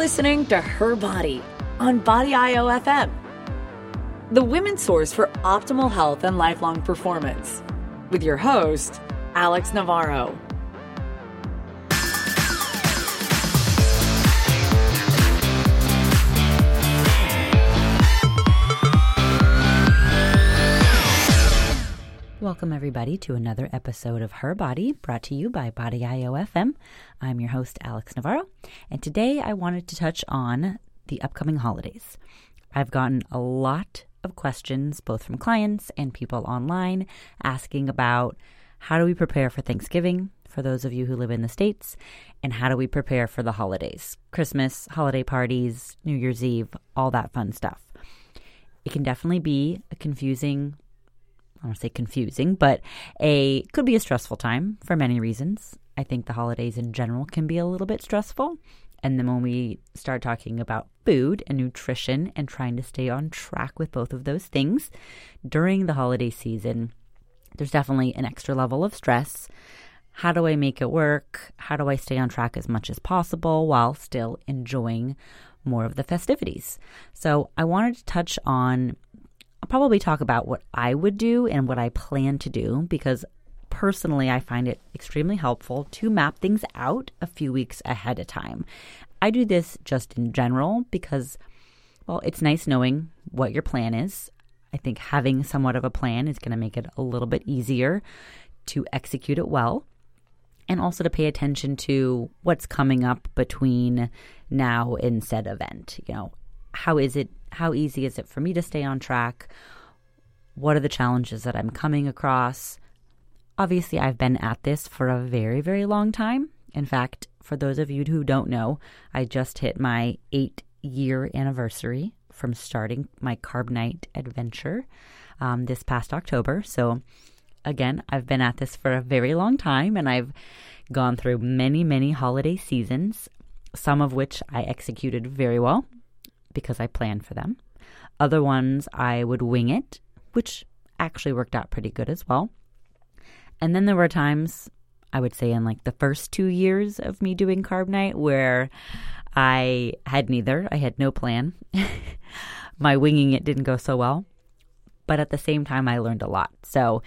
listening to Her Body on Body IO FM, the women's source for optimal health and lifelong performance, with your host, Alex Navarro. Welcome, everybody, to another episode of Her Body, brought to you by Body IO FM. I'm your host, Alex Navarro, and today I wanted to touch on the upcoming holidays. I've gotten a lot of questions, both from clients and people online, asking about how do we prepare for Thanksgiving for those of you who live in the States, and how do we prepare for the holidays Christmas, holiday parties, New Year's Eve, all that fun stuff. It can definitely be a confusing I don't say confusing, but a could be a stressful time for many reasons. I think the holidays in general can be a little bit stressful. And then when we start talking about food and nutrition and trying to stay on track with both of those things during the holiday season, there's definitely an extra level of stress. How do I make it work? How do I stay on track as much as possible while still enjoying more of the festivities? So, I wanted to touch on probably talk about what I would do and what I plan to do because personally I find it extremely helpful to map things out a few weeks ahead of time. I do this just in general because, well, it's nice knowing what your plan is. I think having somewhat of a plan is going to make it a little bit easier to execute it well and also to pay attention to what's coming up between now and said event. You know, how is it how easy is it for me to stay on track? What are the challenges that I'm coming across? Obviously, I've been at this for a very, very long time. In fact, for those of you who don't know, I just hit my eight year anniversary from starting my Carb Nite adventure um, this past October. So, again, I've been at this for a very long time and I've gone through many, many holiday seasons, some of which I executed very well, because I planned for them. Other ones I would wing it, which actually worked out pretty good as well. And then there were times, I would say in like the first two years of me doing Carb Nite, where I had neither. I had no plan. My winging it didn't go so well. But at the same time, I learned a lot. So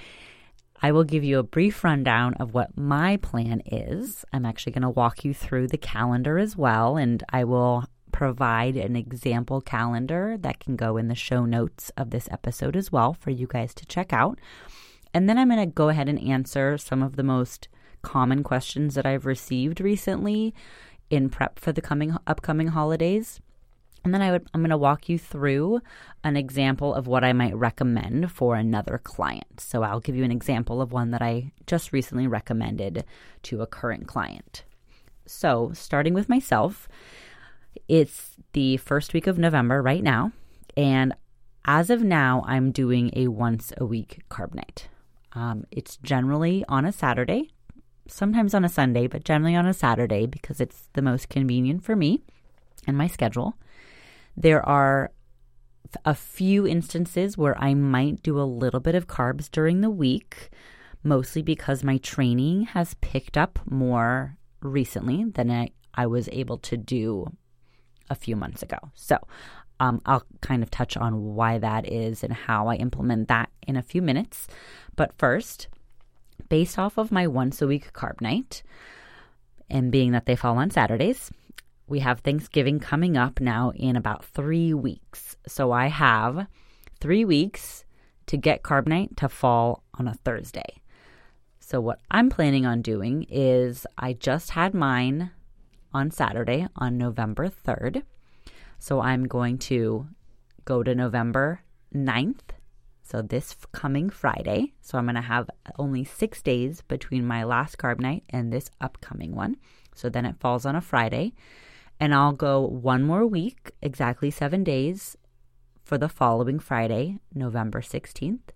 I will give you a brief rundown of what my plan is. I'm actually going to walk you through the calendar as well, and I will provide an example calendar that can go in the show notes of this episode as well for you guys to check out. And then I'm going to go ahead and answer some of the most common questions that I've received recently in prep for the coming upcoming holidays. And then I would I'm going to walk you through an example of what I might recommend for another client. So I'll give you an example of one that I just recently recommended to a current client. So, starting with myself, it's the first week of November right now. And as of now, I'm doing a once a week Carb Nite. Um, it's generally on a Saturday, sometimes on a Sunday, but generally on a Saturday because it's the most convenient for me and my schedule. There are a few instances where I might do a little bit of carbs during the week, mostly because my training has picked up more recently than I, I was able to do a few months ago. So um, I'll kind of touch on why that is and how I implement that in a few minutes. But first, based off of my once a week Carb Nite, and being that they fall on Saturdays, we have Thanksgiving coming up now in about three weeks. So I have three weeks to get Carb Nite to fall on a Thursday. So, what I'm planning on doing is I just had mine on Saturday on November 3rd. So I'm going to go to November 9th. So this coming Friday. So I'm going to have only six days between my last Carb Nite and this upcoming one. So then it falls on a Friday. And I'll go one more week, exactly seven days for the following Friday, November 16th.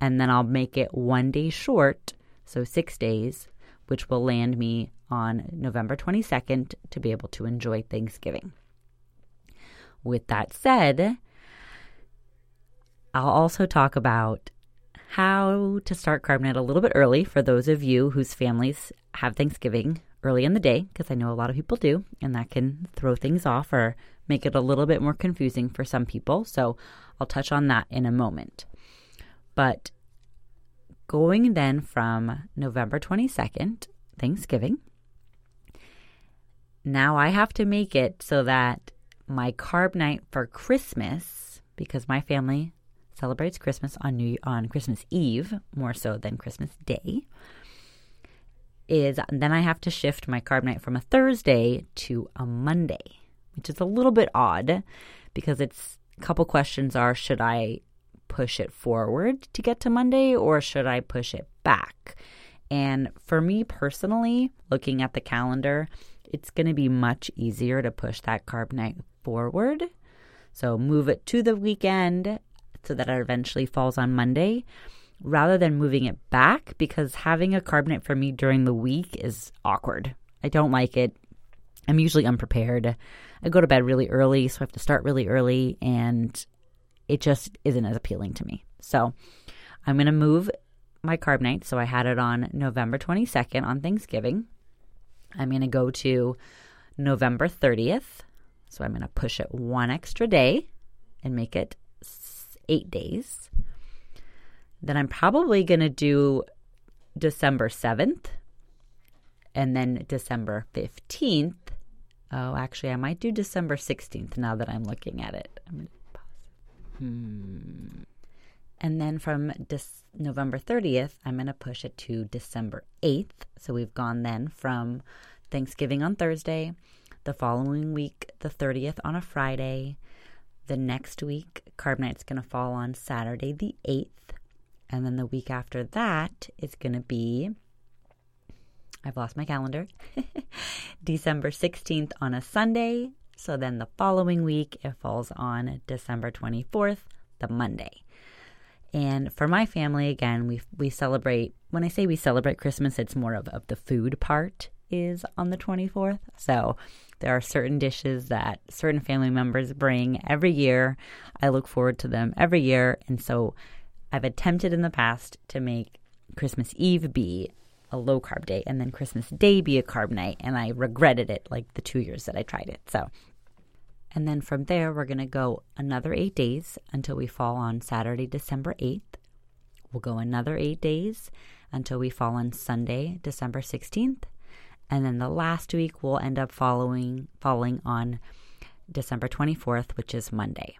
And then I'll make it one day short, so six days, which will land me on November 22nd to be able to enjoy Thanksgiving. With that said, I'll also talk about how to start Carb Nite a little bit early for those of you whose families have Thanksgiving early in the day because I know a lot of people do, and that can throw things off or make it a little bit more confusing for some people. So I'll touch on that in a moment. But going then from November 22nd, Thanksgiving, now I have to make it so that my carb night for Christmas, because my family celebrates Christmas on New on Christmas Eve more so than Christmas Day, is then I have to shift my carb night from a Thursday to a Monday, which is a little bit odd because it's a couple questions are should I push it forward to get to Monday or should I push it back? And for me personally, looking at the calendar, it's going to be much easier to push that carb night forward. So move it to the weekend so that it eventually falls on Monday rather than moving it back because having a carb night for me during the week is awkward. I don't like it. I'm usually unprepared. I go to bed really early, so I have to start really early, and it just isn't as appealing to me. So I'm going to move my carb night. So I had it on November 22nd on Thanksgiving. I'm going to go to November 30th. So I'm going to push it one extra day and make it eight days. Then I'm probably going to do December 7th and then December 15th. Oh, actually, I might do December 16th now that I'm looking at it. Hmm. And then from Dis- November 30th, I'm going to push it to December 8th. So we've gone then from Thanksgiving on Thursday, the following week, the 30th on a Friday. The next week, Carb Nite's going to fall on Saturday, the 8th. And then the week after that is going to be, I've lost my calendar, December 16th on a Sunday. So then the following week, it falls on December 24th, the Monday. And for my family, again, we we celebrate. When I say we celebrate Christmas, it's more of, of the food part is on the 24th. So there are certain dishes that certain family members bring every year. I look forward to them every year. And so I've attempted in the past to make Christmas Eve be a low carb day and then Christmas Day be a carb night. And I regretted it like the two years that I tried it. So and then from there, we're going to go another eight days until we fall on Saturday, December 8th. We'll go another eight days until we fall on Sunday, December 16th. And then the last week we'll end up following falling on December 24th, which is Monday.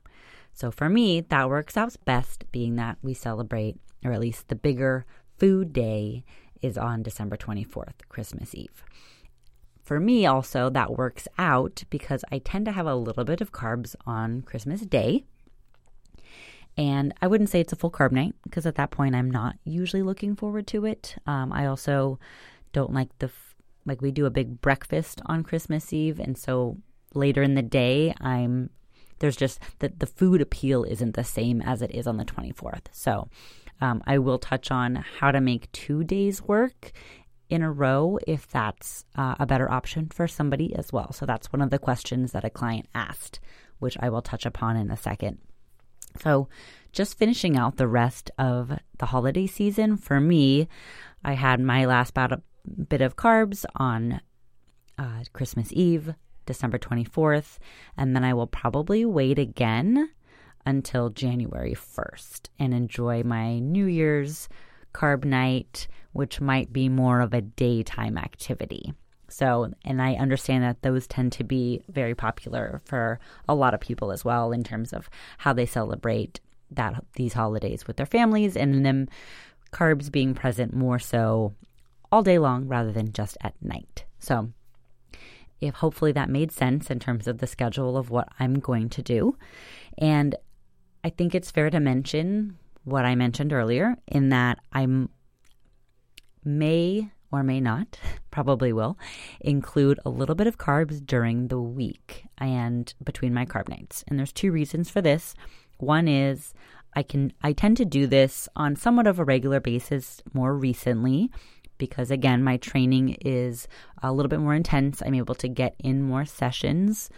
So for me, that works out best being that we celebrate, or at least the bigger food day is on December 24th, Christmas Eve. For me, also, that works out because I tend to have a little bit of carbs on Christmas Day. And I wouldn't say it's a full carb night because at that point I'm not usually looking forward to it. Um, I also don't like the, like, we do a big breakfast on Christmas Eve. And so later in the day, I'm, there's just that the food appeal isn't the same as it is on the 24th. So um, I will touch on how to make two days work in a row if that's uh, a better option for somebody as well. So that's one of the questions that a client asked, which I will touch upon in a second. So, just finishing out the rest of the holiday season, for me, I had my last bit of carbs on uh, Christmas Eve, December 24th, and then I will probably wait again until January 1st and enjoy my New Year's carb night, which might be more of a daytime activity. So, and I understand that those tend to be very popular for a lot of people as well in terms of how they celebrate that these holidays with their families and them carbs being present more so all day long rather than just at night. So, if hopefully that made sense in terms of the schedule of what I'm going to do. And I think it's fair to mention what I mentioned earlier, in that I may or may not, probably will, include a little bit of carbs during the week and between my carb nights. And there's two reasons for this. One is I can I tend to do this on somewhat of a regular basis more recently because again my training is a little bit more intense. I'm able to get in more sessions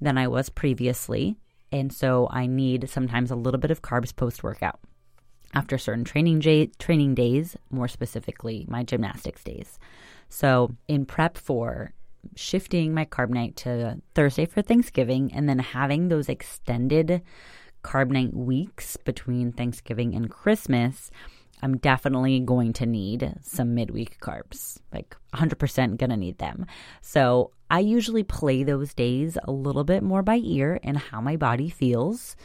than I was previously. And so I need sometimes a little bit of carbs post workout after certain training, j- training days, more specifically my gymnastics days. So, in prep for shifting my carb night to Thursday for Thanksgiving and then having those extended carb night weeks between Thanksgiving and Christmas, I'm definitely going to need some midweek carbs. Like 100% going to need them. So I usually play those days a little bit more by ear and how my body feels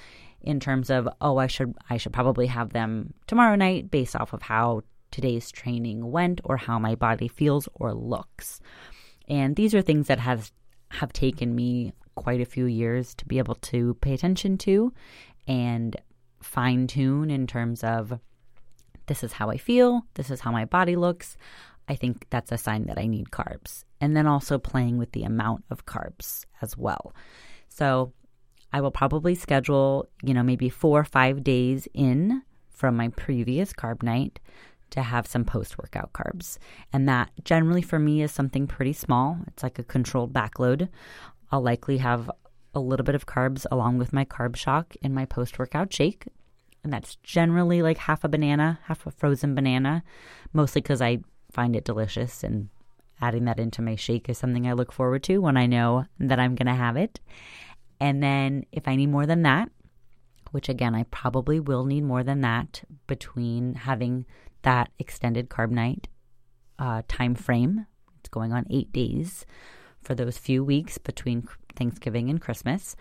in terms of oh I should I should probably have them tomorrow night based off of how today's training went or how my body feels or looks. And these are things that has have taken me quite a few years to be able to pay attention to and fine tune in terms of this is how I feel, this is how my body looks. I think that's a sign that I need carbs. And then also playing with the amount of carbs as well. So I will probably schedule, you know, maybe four or five days in from my previous carb night to have some post workout carbs. And that generally for me is something pretty small. It's like a controlled backload. I'll likely have a little bit of carbs along with my carb shock in my post workout shake. And that's generally like half a banana, half a frozen banana, mostly because I find it delicious and adding that into my shake is something I look forward to when I know that I'm going to have it. And then if I need more than that, which again, I probably will need more than that between having that extended carb night uh, time frame. It's going on eight days for those few weeks between Thanksgiving and Christmas.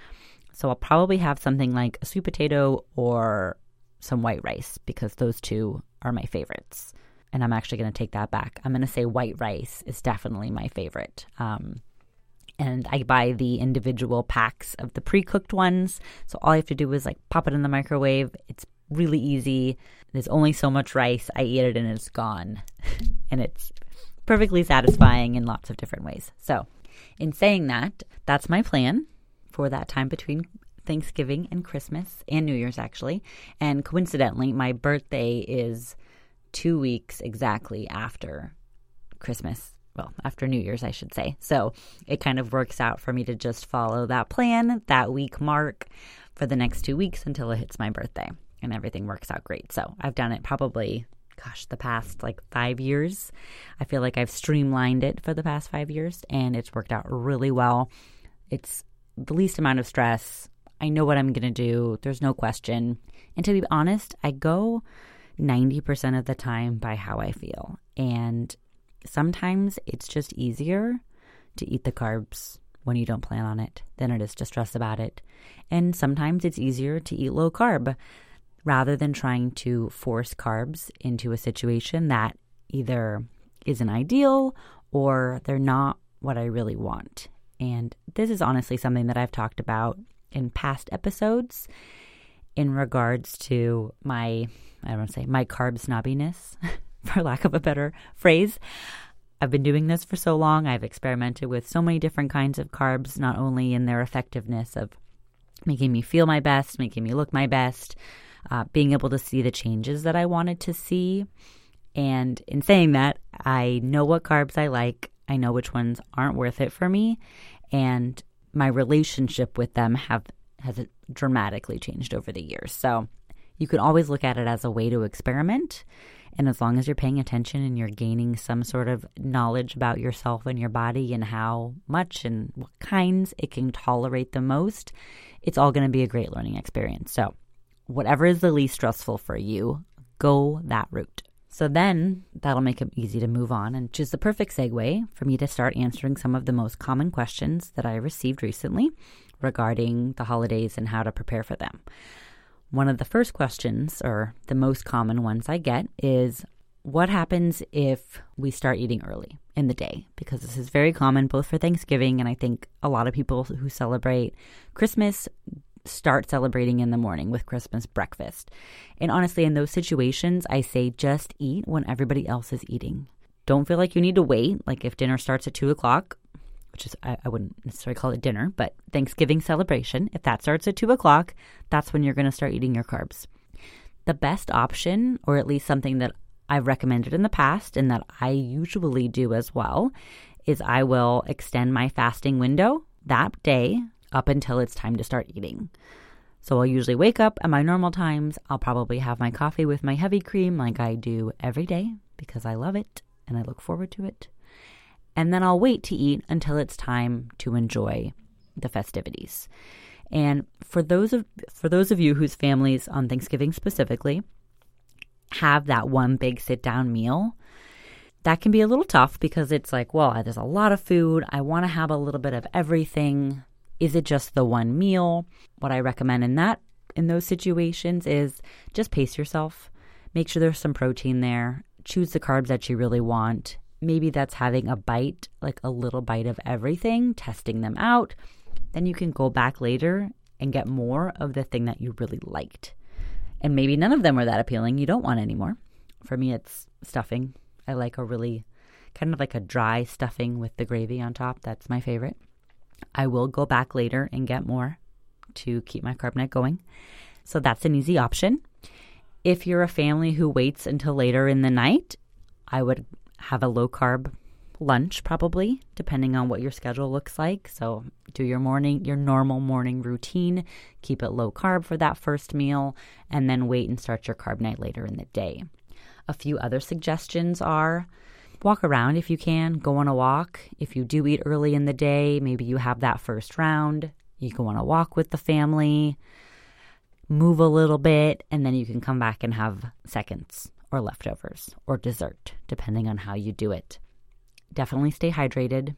So I'll probably have something like a sweet potato or some white rice because those two are my favorites. And I'm actually going to take that back. I'm going to say white rice is definitely my favorite. Um, and I buy the individual packs of the pre cooked ones. So all I have to do is like pop it in the microwave. It's really easy. There's only so much rice. I eat it and it's gone. and it's perfectly satisfying in lots of different ways. So, in saying that, that's my plan for that time between Thanksgiving and Christmas and New Year's, actually. And coincidentally, my birthday is two weeks exactly after Christmas. Well, after New Year's, I should say. So it kind of works out for me to just follow that plan, that week mark for the next two weeks until it hits my birthday and everything works out great. So I've done it probably, gosh, the past like five years. I feel like I've streamlined it for the past five years and it's worked out really well. It's the least amount of stress. I know what I'm going to do. There's no question. And to be honest, I go 90% of the time by how I feel. And sometimes it's just easier to eat the carbs when you don't plan on it than it is to stress about it. And sometimes it's easier to eat low carb rather than trying to force carbs into a situation that either isn't ideal or they're not what I really want. And this is honestly something that I've talked about in past episodes in regards to my, I don't want to say, my carb snobbiness, for lack of a better phrase. I've been doing this for so long. I've experimented with so many different kinds of carbs, not only in their effectiveness of making me feel my best, making me look my best, uh, being able to see the changes that I wanted to see. And in saying that, I know what carbs I like, I know which ones aren't worth it for me, and my relationship with them have has dramatically changed over the years. So you can always look at it as a way to experiment. And as long as you're paying attention and you're gaining some sort of knowledge about yourself and your body and how much and what kinds it can tolerate the most, it's all going to be a great learning experience. So whatever is the least stressful for you, go that route. So then that'll make it easy to move on, and is the perfect segue for me to start answering some of the most common questions that I received recently regarding the holidays and how to prepare for them. One of the first questions, or the most common ones I get, is what happens if we start eating early in the day? Because this is very common both for Thanksgiving and I think a lot of people who celebrate Christmas start celebrating in the morning with Christmas breakfast. And honestly, in those situations, I say just eat when everybody else is eating. Don't feel like you need to wait. Like if dinner starts at two o'clock, which is, I, I wouldn't necessarily call it dinner, but Thanksgiving celebration, if that starts at two o'clock, that's when you're going to start eating your carbs. The best option, or at least something that I've recommended in the past and that I usually do as well, is I will extend my fasting window that day up until it's time to start eating. So I'll usually wake up at my normal times. I'll probably have my coffee with my heavy cream like I do every day because I love it and I look forward to it. And then I'll wait to eat until it's time to enjoy the festivities. And for those of for those of you whose families on Thanksgiving specifically have that one big sit down meal, that can be a little tough because it's like, well, there's a lot of food. I want to have a little bit of everything. Is it just the one meal? What I recommend in that in those situations is just pace yourself. Make sure there's some protein there. Choose the carbs that you really want. Maybe that's having a bite, like a little bite of everything, testing them out. Then you can go back later and get more of the thing that you really liked. And maybe none of them were that appealing. You don't want anymore. For me, it's stuffing. I like a really kind of like a dry stuffing with the gravy on top. That's my favorite. I will go back later and get more to keep my carb night going. So that's an easy option. If you're a family who waits until later in the night, I would have a low carb lunch probably depending on what your schedule looks like. So do your morning your normal morning routine, keep it low carb for that first meal and then wait and start your carb night later in the day. A few other suggestions are walk around if you can, go on a walk. If you do eat early in the day, maybe you have that first round, you go on a walk with the family, move a little bit, and then you can come back and have seconds or leftovers or dessert, depending on how you do it. Definitely stay hydrated.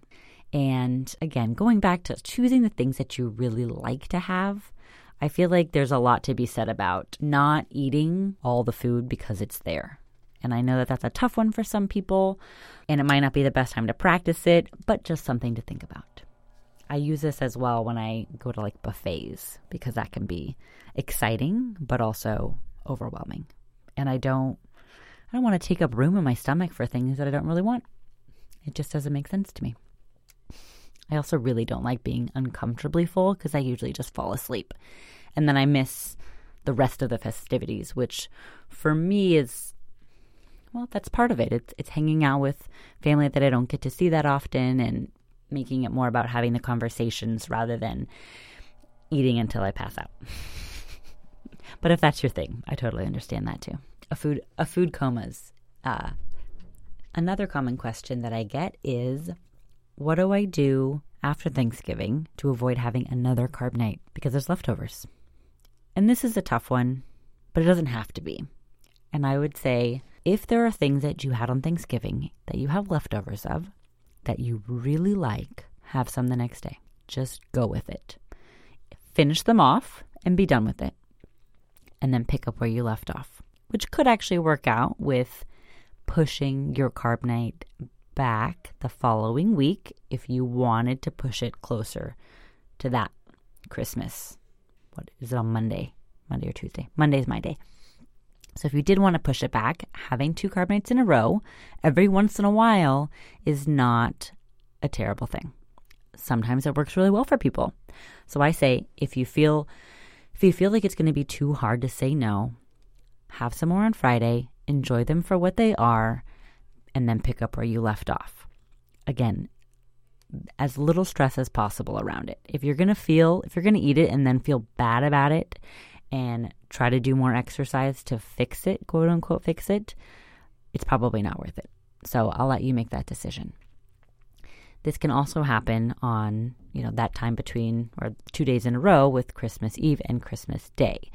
And again, going back to choosing the things that you really like to have, I feel like there's a lot to be said about not eating all the food because it's there. And I know that that's a tough one for some people, and it might not be the best time to practice it, but just something to think about. I use this as well when I go to like buffets because that can be exciting but also overwhelming. And I don't I don't want to take up room in my stomach for things that I don't really want. It just doesn't make sense to me. I also really don't like being uncomfortably full because I usually just fall asleep. And then I miss the rest of the festivities, which for me is well, that's part of it. It's it's hanging out with family that I don't get to see that often and making it more about having the conversations rather than eating until I pass out. but if that's your thing, I totally understand that too. A food a food comas. Uh, another common question that I get is what do I do after Thanksgiving to avoid having another carb night because there's leftovers? And this is a tough one, but it doesn't have to be. And I would say if there are things that you had on Thanksgiving that you have leftovers of that you really like, have some the next day. Just go with it. Finish them off and be done with it. And then pick up where you left off, which could actually work out with pushing your carb night back the following week if you wanted to push it closer to that Christmas. What is it on Monday? Monday or Tuesday? Monday's my day. So if you did want to push it back, having two carb nights in a row every once in a while is not a terrible thing. Sometimes it works really well for people. So I say if you feel if you feel like it's going to be too hard to say no, have some more on Friday, enjoy them for what they are, and then pick up where you left off. Again, as little stress as possible around it. If you're going to feel, if you're going to eat it and then feel bad about it and try to do more exercise to fix it, quote unquote, fix it, it's probably not worth it. So I'll let you make that decision. This can also happen on, you know, that time between or two days in a row with Christmas Eve and Christmas Day.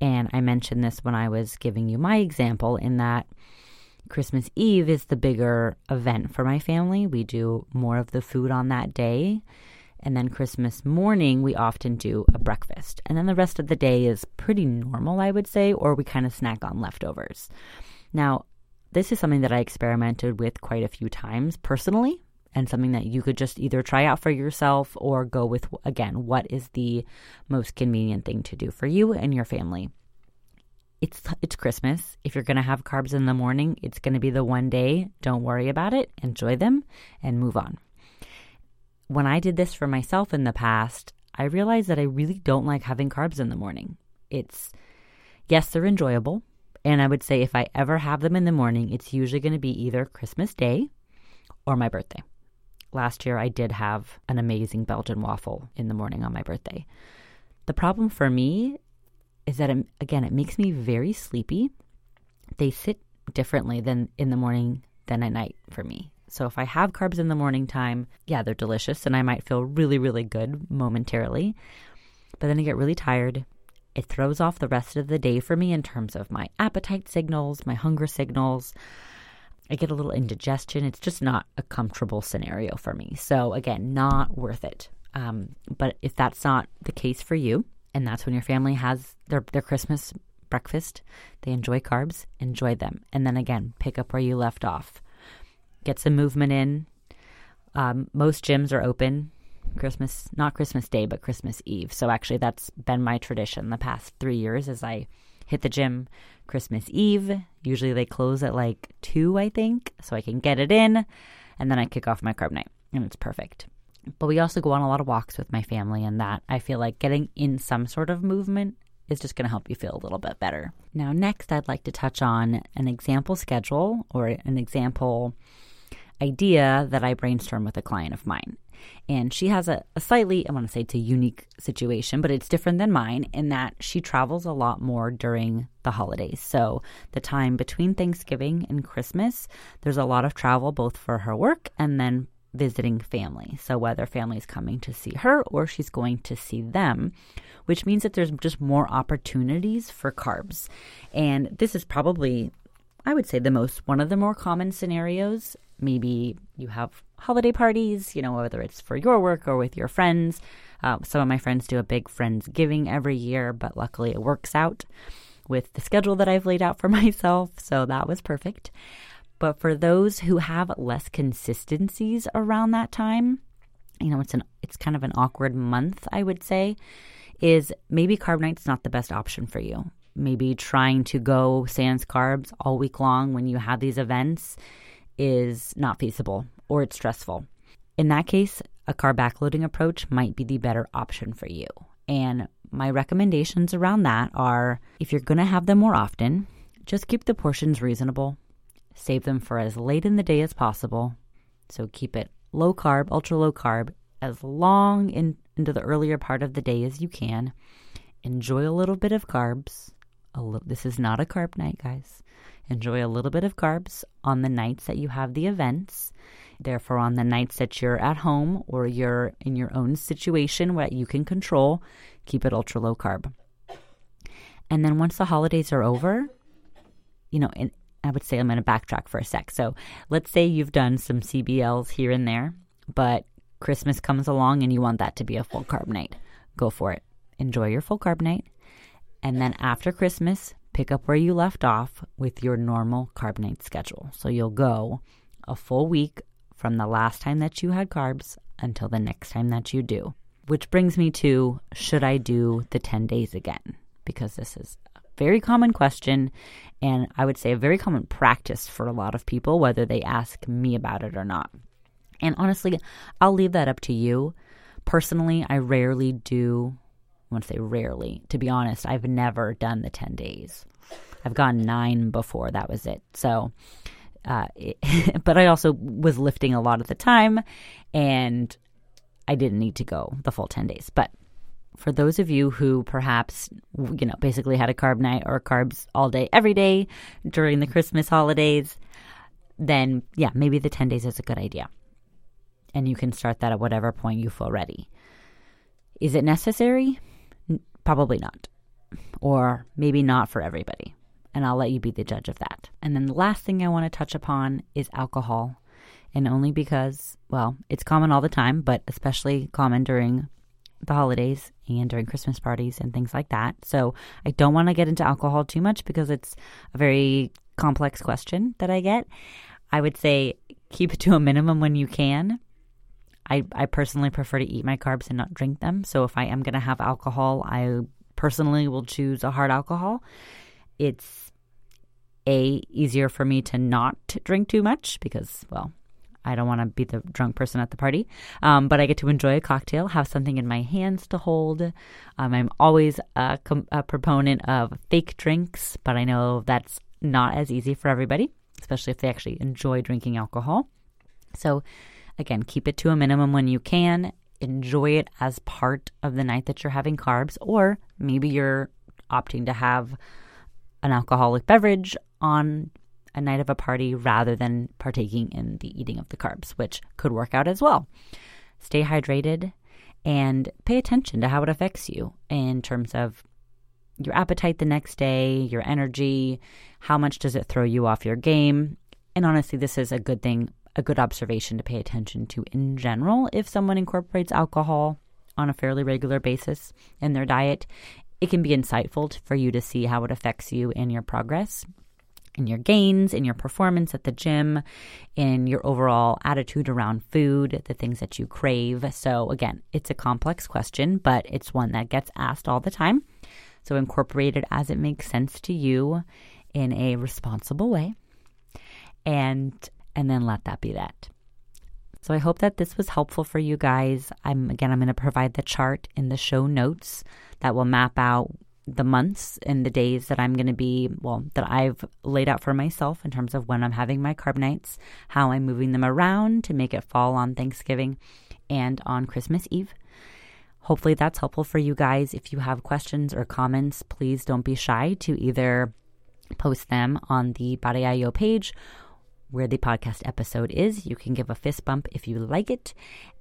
And I mentioned this when I was giving you my example in that Christmas Eve is the bigger event for my family. We do more of the food on that day. And then Christmas morning, we often do a breakfast. And then the rest of the day is pretty normal, I would say, or we kind of snack on leftovers. Now, this is something that I experimented with quite a few times personally, and something that you could just either try out for yourself or go with, again, what is the most convenient thing to do for you and your family. It's, it's Christmas. If you're going to have carbs in the morning, it's going to be the one day. Don't worry about it. Enjoy them and move on when I did this for myself in the past, I realized that I really don't like having carbs in the morning. It's, yes, they're enjoyable. And I would say if I ever have them in the morning, it's usually going to be either Christmas Day or my birthday. Last year, I did have an amazing Belgian waffle in the morning on my birthday. The problem for me is that, it, again, it makes me very sleepy. They sit differently than in the morning than at night for me. So if I have carbs in the morning time, yeah, they're delicious and I might feel really, really good momentarily. But then I get really tired. It throws off the rest of the day for me in terms of my appetite signals, my hunger signals. I get a little indigestion. It's just not a comfortable scenario for me. So, again, not worth it. Um, but if that's not the case for you, and that's when your family has their, their Christmas breakfast, they enjoy carbs, enjoy them. And then again, pick up where you left off. Get some movement in. Um, most gyms are open Christmas, not Christmas Day, but Christmas Eve. So actually, that's been my tradition the past three years as I hit the gym Christmas Eve. Usually they close at like 2, I think, so I can get it in. And then I kick off my carb night, and it's perfect. But we also go on a lot of walks with my family, and that I feel like getting in some sort of movement is just going to help you feel a little bit better. Now, next, I'd like to touch on an example schedule or an example idea that I brainstormed with a client of mine. And she has a, a slightly, I want to say it's a unique situation, but it's different than mine in that she travels a lot more during the holidays. So, the time between Thanksgiving and Christmas, there's a lot of travel both for her work and then visiting family. So, whether family is coming to see her or she's going to see them, which means that there's just more opportunities for carbs. And this is probably, I would say, the most one of the more common scenarios. Maybe you have holiday parties, you know, whether it's for your work or with your friends. Uh, some of my friends do a big Friendsgiving every year, but luckily it works out with the schedule that I've laid out for myself. So that was perfect. But for those who have less consistencies around that time, you know, it's an it's kind of an awkward month, I would say, is maybe carb night's not the best option for you. Maybe trying to go sans carbs all week long when you have these events is not feasible or it's stressful. In that case, a carb backloading approach might be the better option for you. And my recommendations around that are if you're going to have them more often, just keep the portions reasonable. Save them for as late in the day as possible. So keep it low carb, ultra low carb, as long in, into the earlier part of the day as you can. Enjoy a little bit of carbs. Li- this is not a carb night, guys. Enjoy a little bit of carbs on the nights that you have the events. Therefore, on the nights that you're at home or you're in your own situation where you can control, keep it ultra low carb. And then once the holidays are over, you know, in, I would say I'm going to backtrack for a sec. So let's say you've done some CBLs here and there, but Christmas comes along and you want that to be a full carb night. Go for it. Enjoy your full carb night. And then after Christmas, pick up where you left off with your normal carb night schedule. So you'll go a full week from the last time that you had carbs until the next time that you do. Which brings me to should I do the 10 days again? Because this is a very common question, and I would say a very common practice for a lot of people, whether they ask me about it or not. And honestly, I'll leave that up to you. Personally, I rarely do, want to say rarely, to be honest, I've never done the 10 days. I've gone nine before, that was it. So, uh, it, but I also was lifting a lot at the time, and I didn't need to go the full 10 days. But for those of you who perhaps, you know, basically had a carb night or carbs all day, every day during the Christmas holidays, then yeah, maybe the 10 days is a good idea. And you can start that at whatever point you feel ready. Is it necessary? Probably not. Or maybe not for everybody. And I'll let you be the judge of that. And then the last thing I want to touch upon is alcohol. And only because, well, it's common all the time, but especially common during the holidays and during Christmas parties and things like that. So I don't want to get into alcohol too much because it's a very complex question that I get. I would say keep it to a minimum when you can. I, I personally prefer to eat my carbs and not drink them. So if I am going to have alcohol, I personally will choose a hard alcohol. It's a easier for me to not drink too much because well I don't want to be the drunk person at the party, um, but I get to enjoy a cocktail, have something in my hands to hold. Um, I'm always a, com- a proponent of fake drinks, but I know that's not as easy for everybody, especially if they actually enjoy drinking alcohol. So, again, keep it to a minimum when you can. Enjoy it as part of the night that you're having carbs, or maybe you're opting to have an alcoholic beverage on a night of a party rather than partaking in the eating of the carbs, which could work out as well. Stay hydrated and pay attention to how it affects you in terms of your appetite the next day, your energy, how much does it throw you off your game. And honestly, this is a good thing, a good observation to pay attention to in general if someone incorporates alcohol on a fairly regular basis in their diet. It can be insightful for you to see how it affects you in your progress in your gains, in your performance at the gym, in your overall attitude around food, the things that you crave. So, again, it's a complex question, but it's one that gets asked all the time. So incorporate it as it makes sense to you in a responsible way. And and then let that be that. So I hope that this was helpful for you guys. I'm again I'm going to provide the chart in the show notes that will map out the months and the days that I'm going to be, well, that I've laid out for myself in terms of when I'm having my carb nights, how I'm moving them around to make it fall on Thanksgiving and on Christmas Eve. Hopefully, that's helpful for you guys. If you have questions or comments, please don't be shy to either post them on the Body page where the podcast episode is. You can give a fist bump if you like it.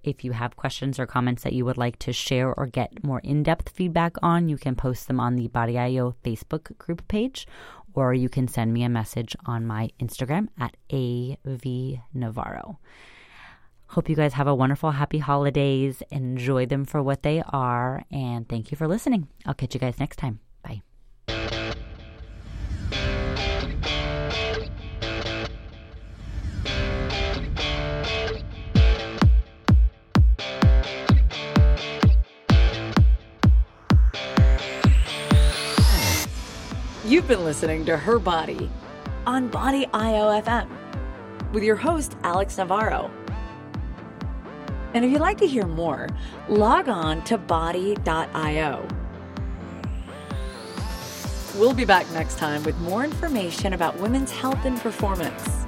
If you have questions or comments that you would like to share or get more in depth feedback on, you can post them on the Body IO Facebook group page, or you can send me a message on my Instagram at AV Navarro. Hope you guys have a wonderful, happy holidays. Enjoy them for what they are. And thank you for listening. I'll catch you guys next time. You've been listening to Her Body on Body IOFM with your host, Alex Navarro. And if you'd like to hear more, log on to body.io. We'll be back next time with more information about women's health and performance.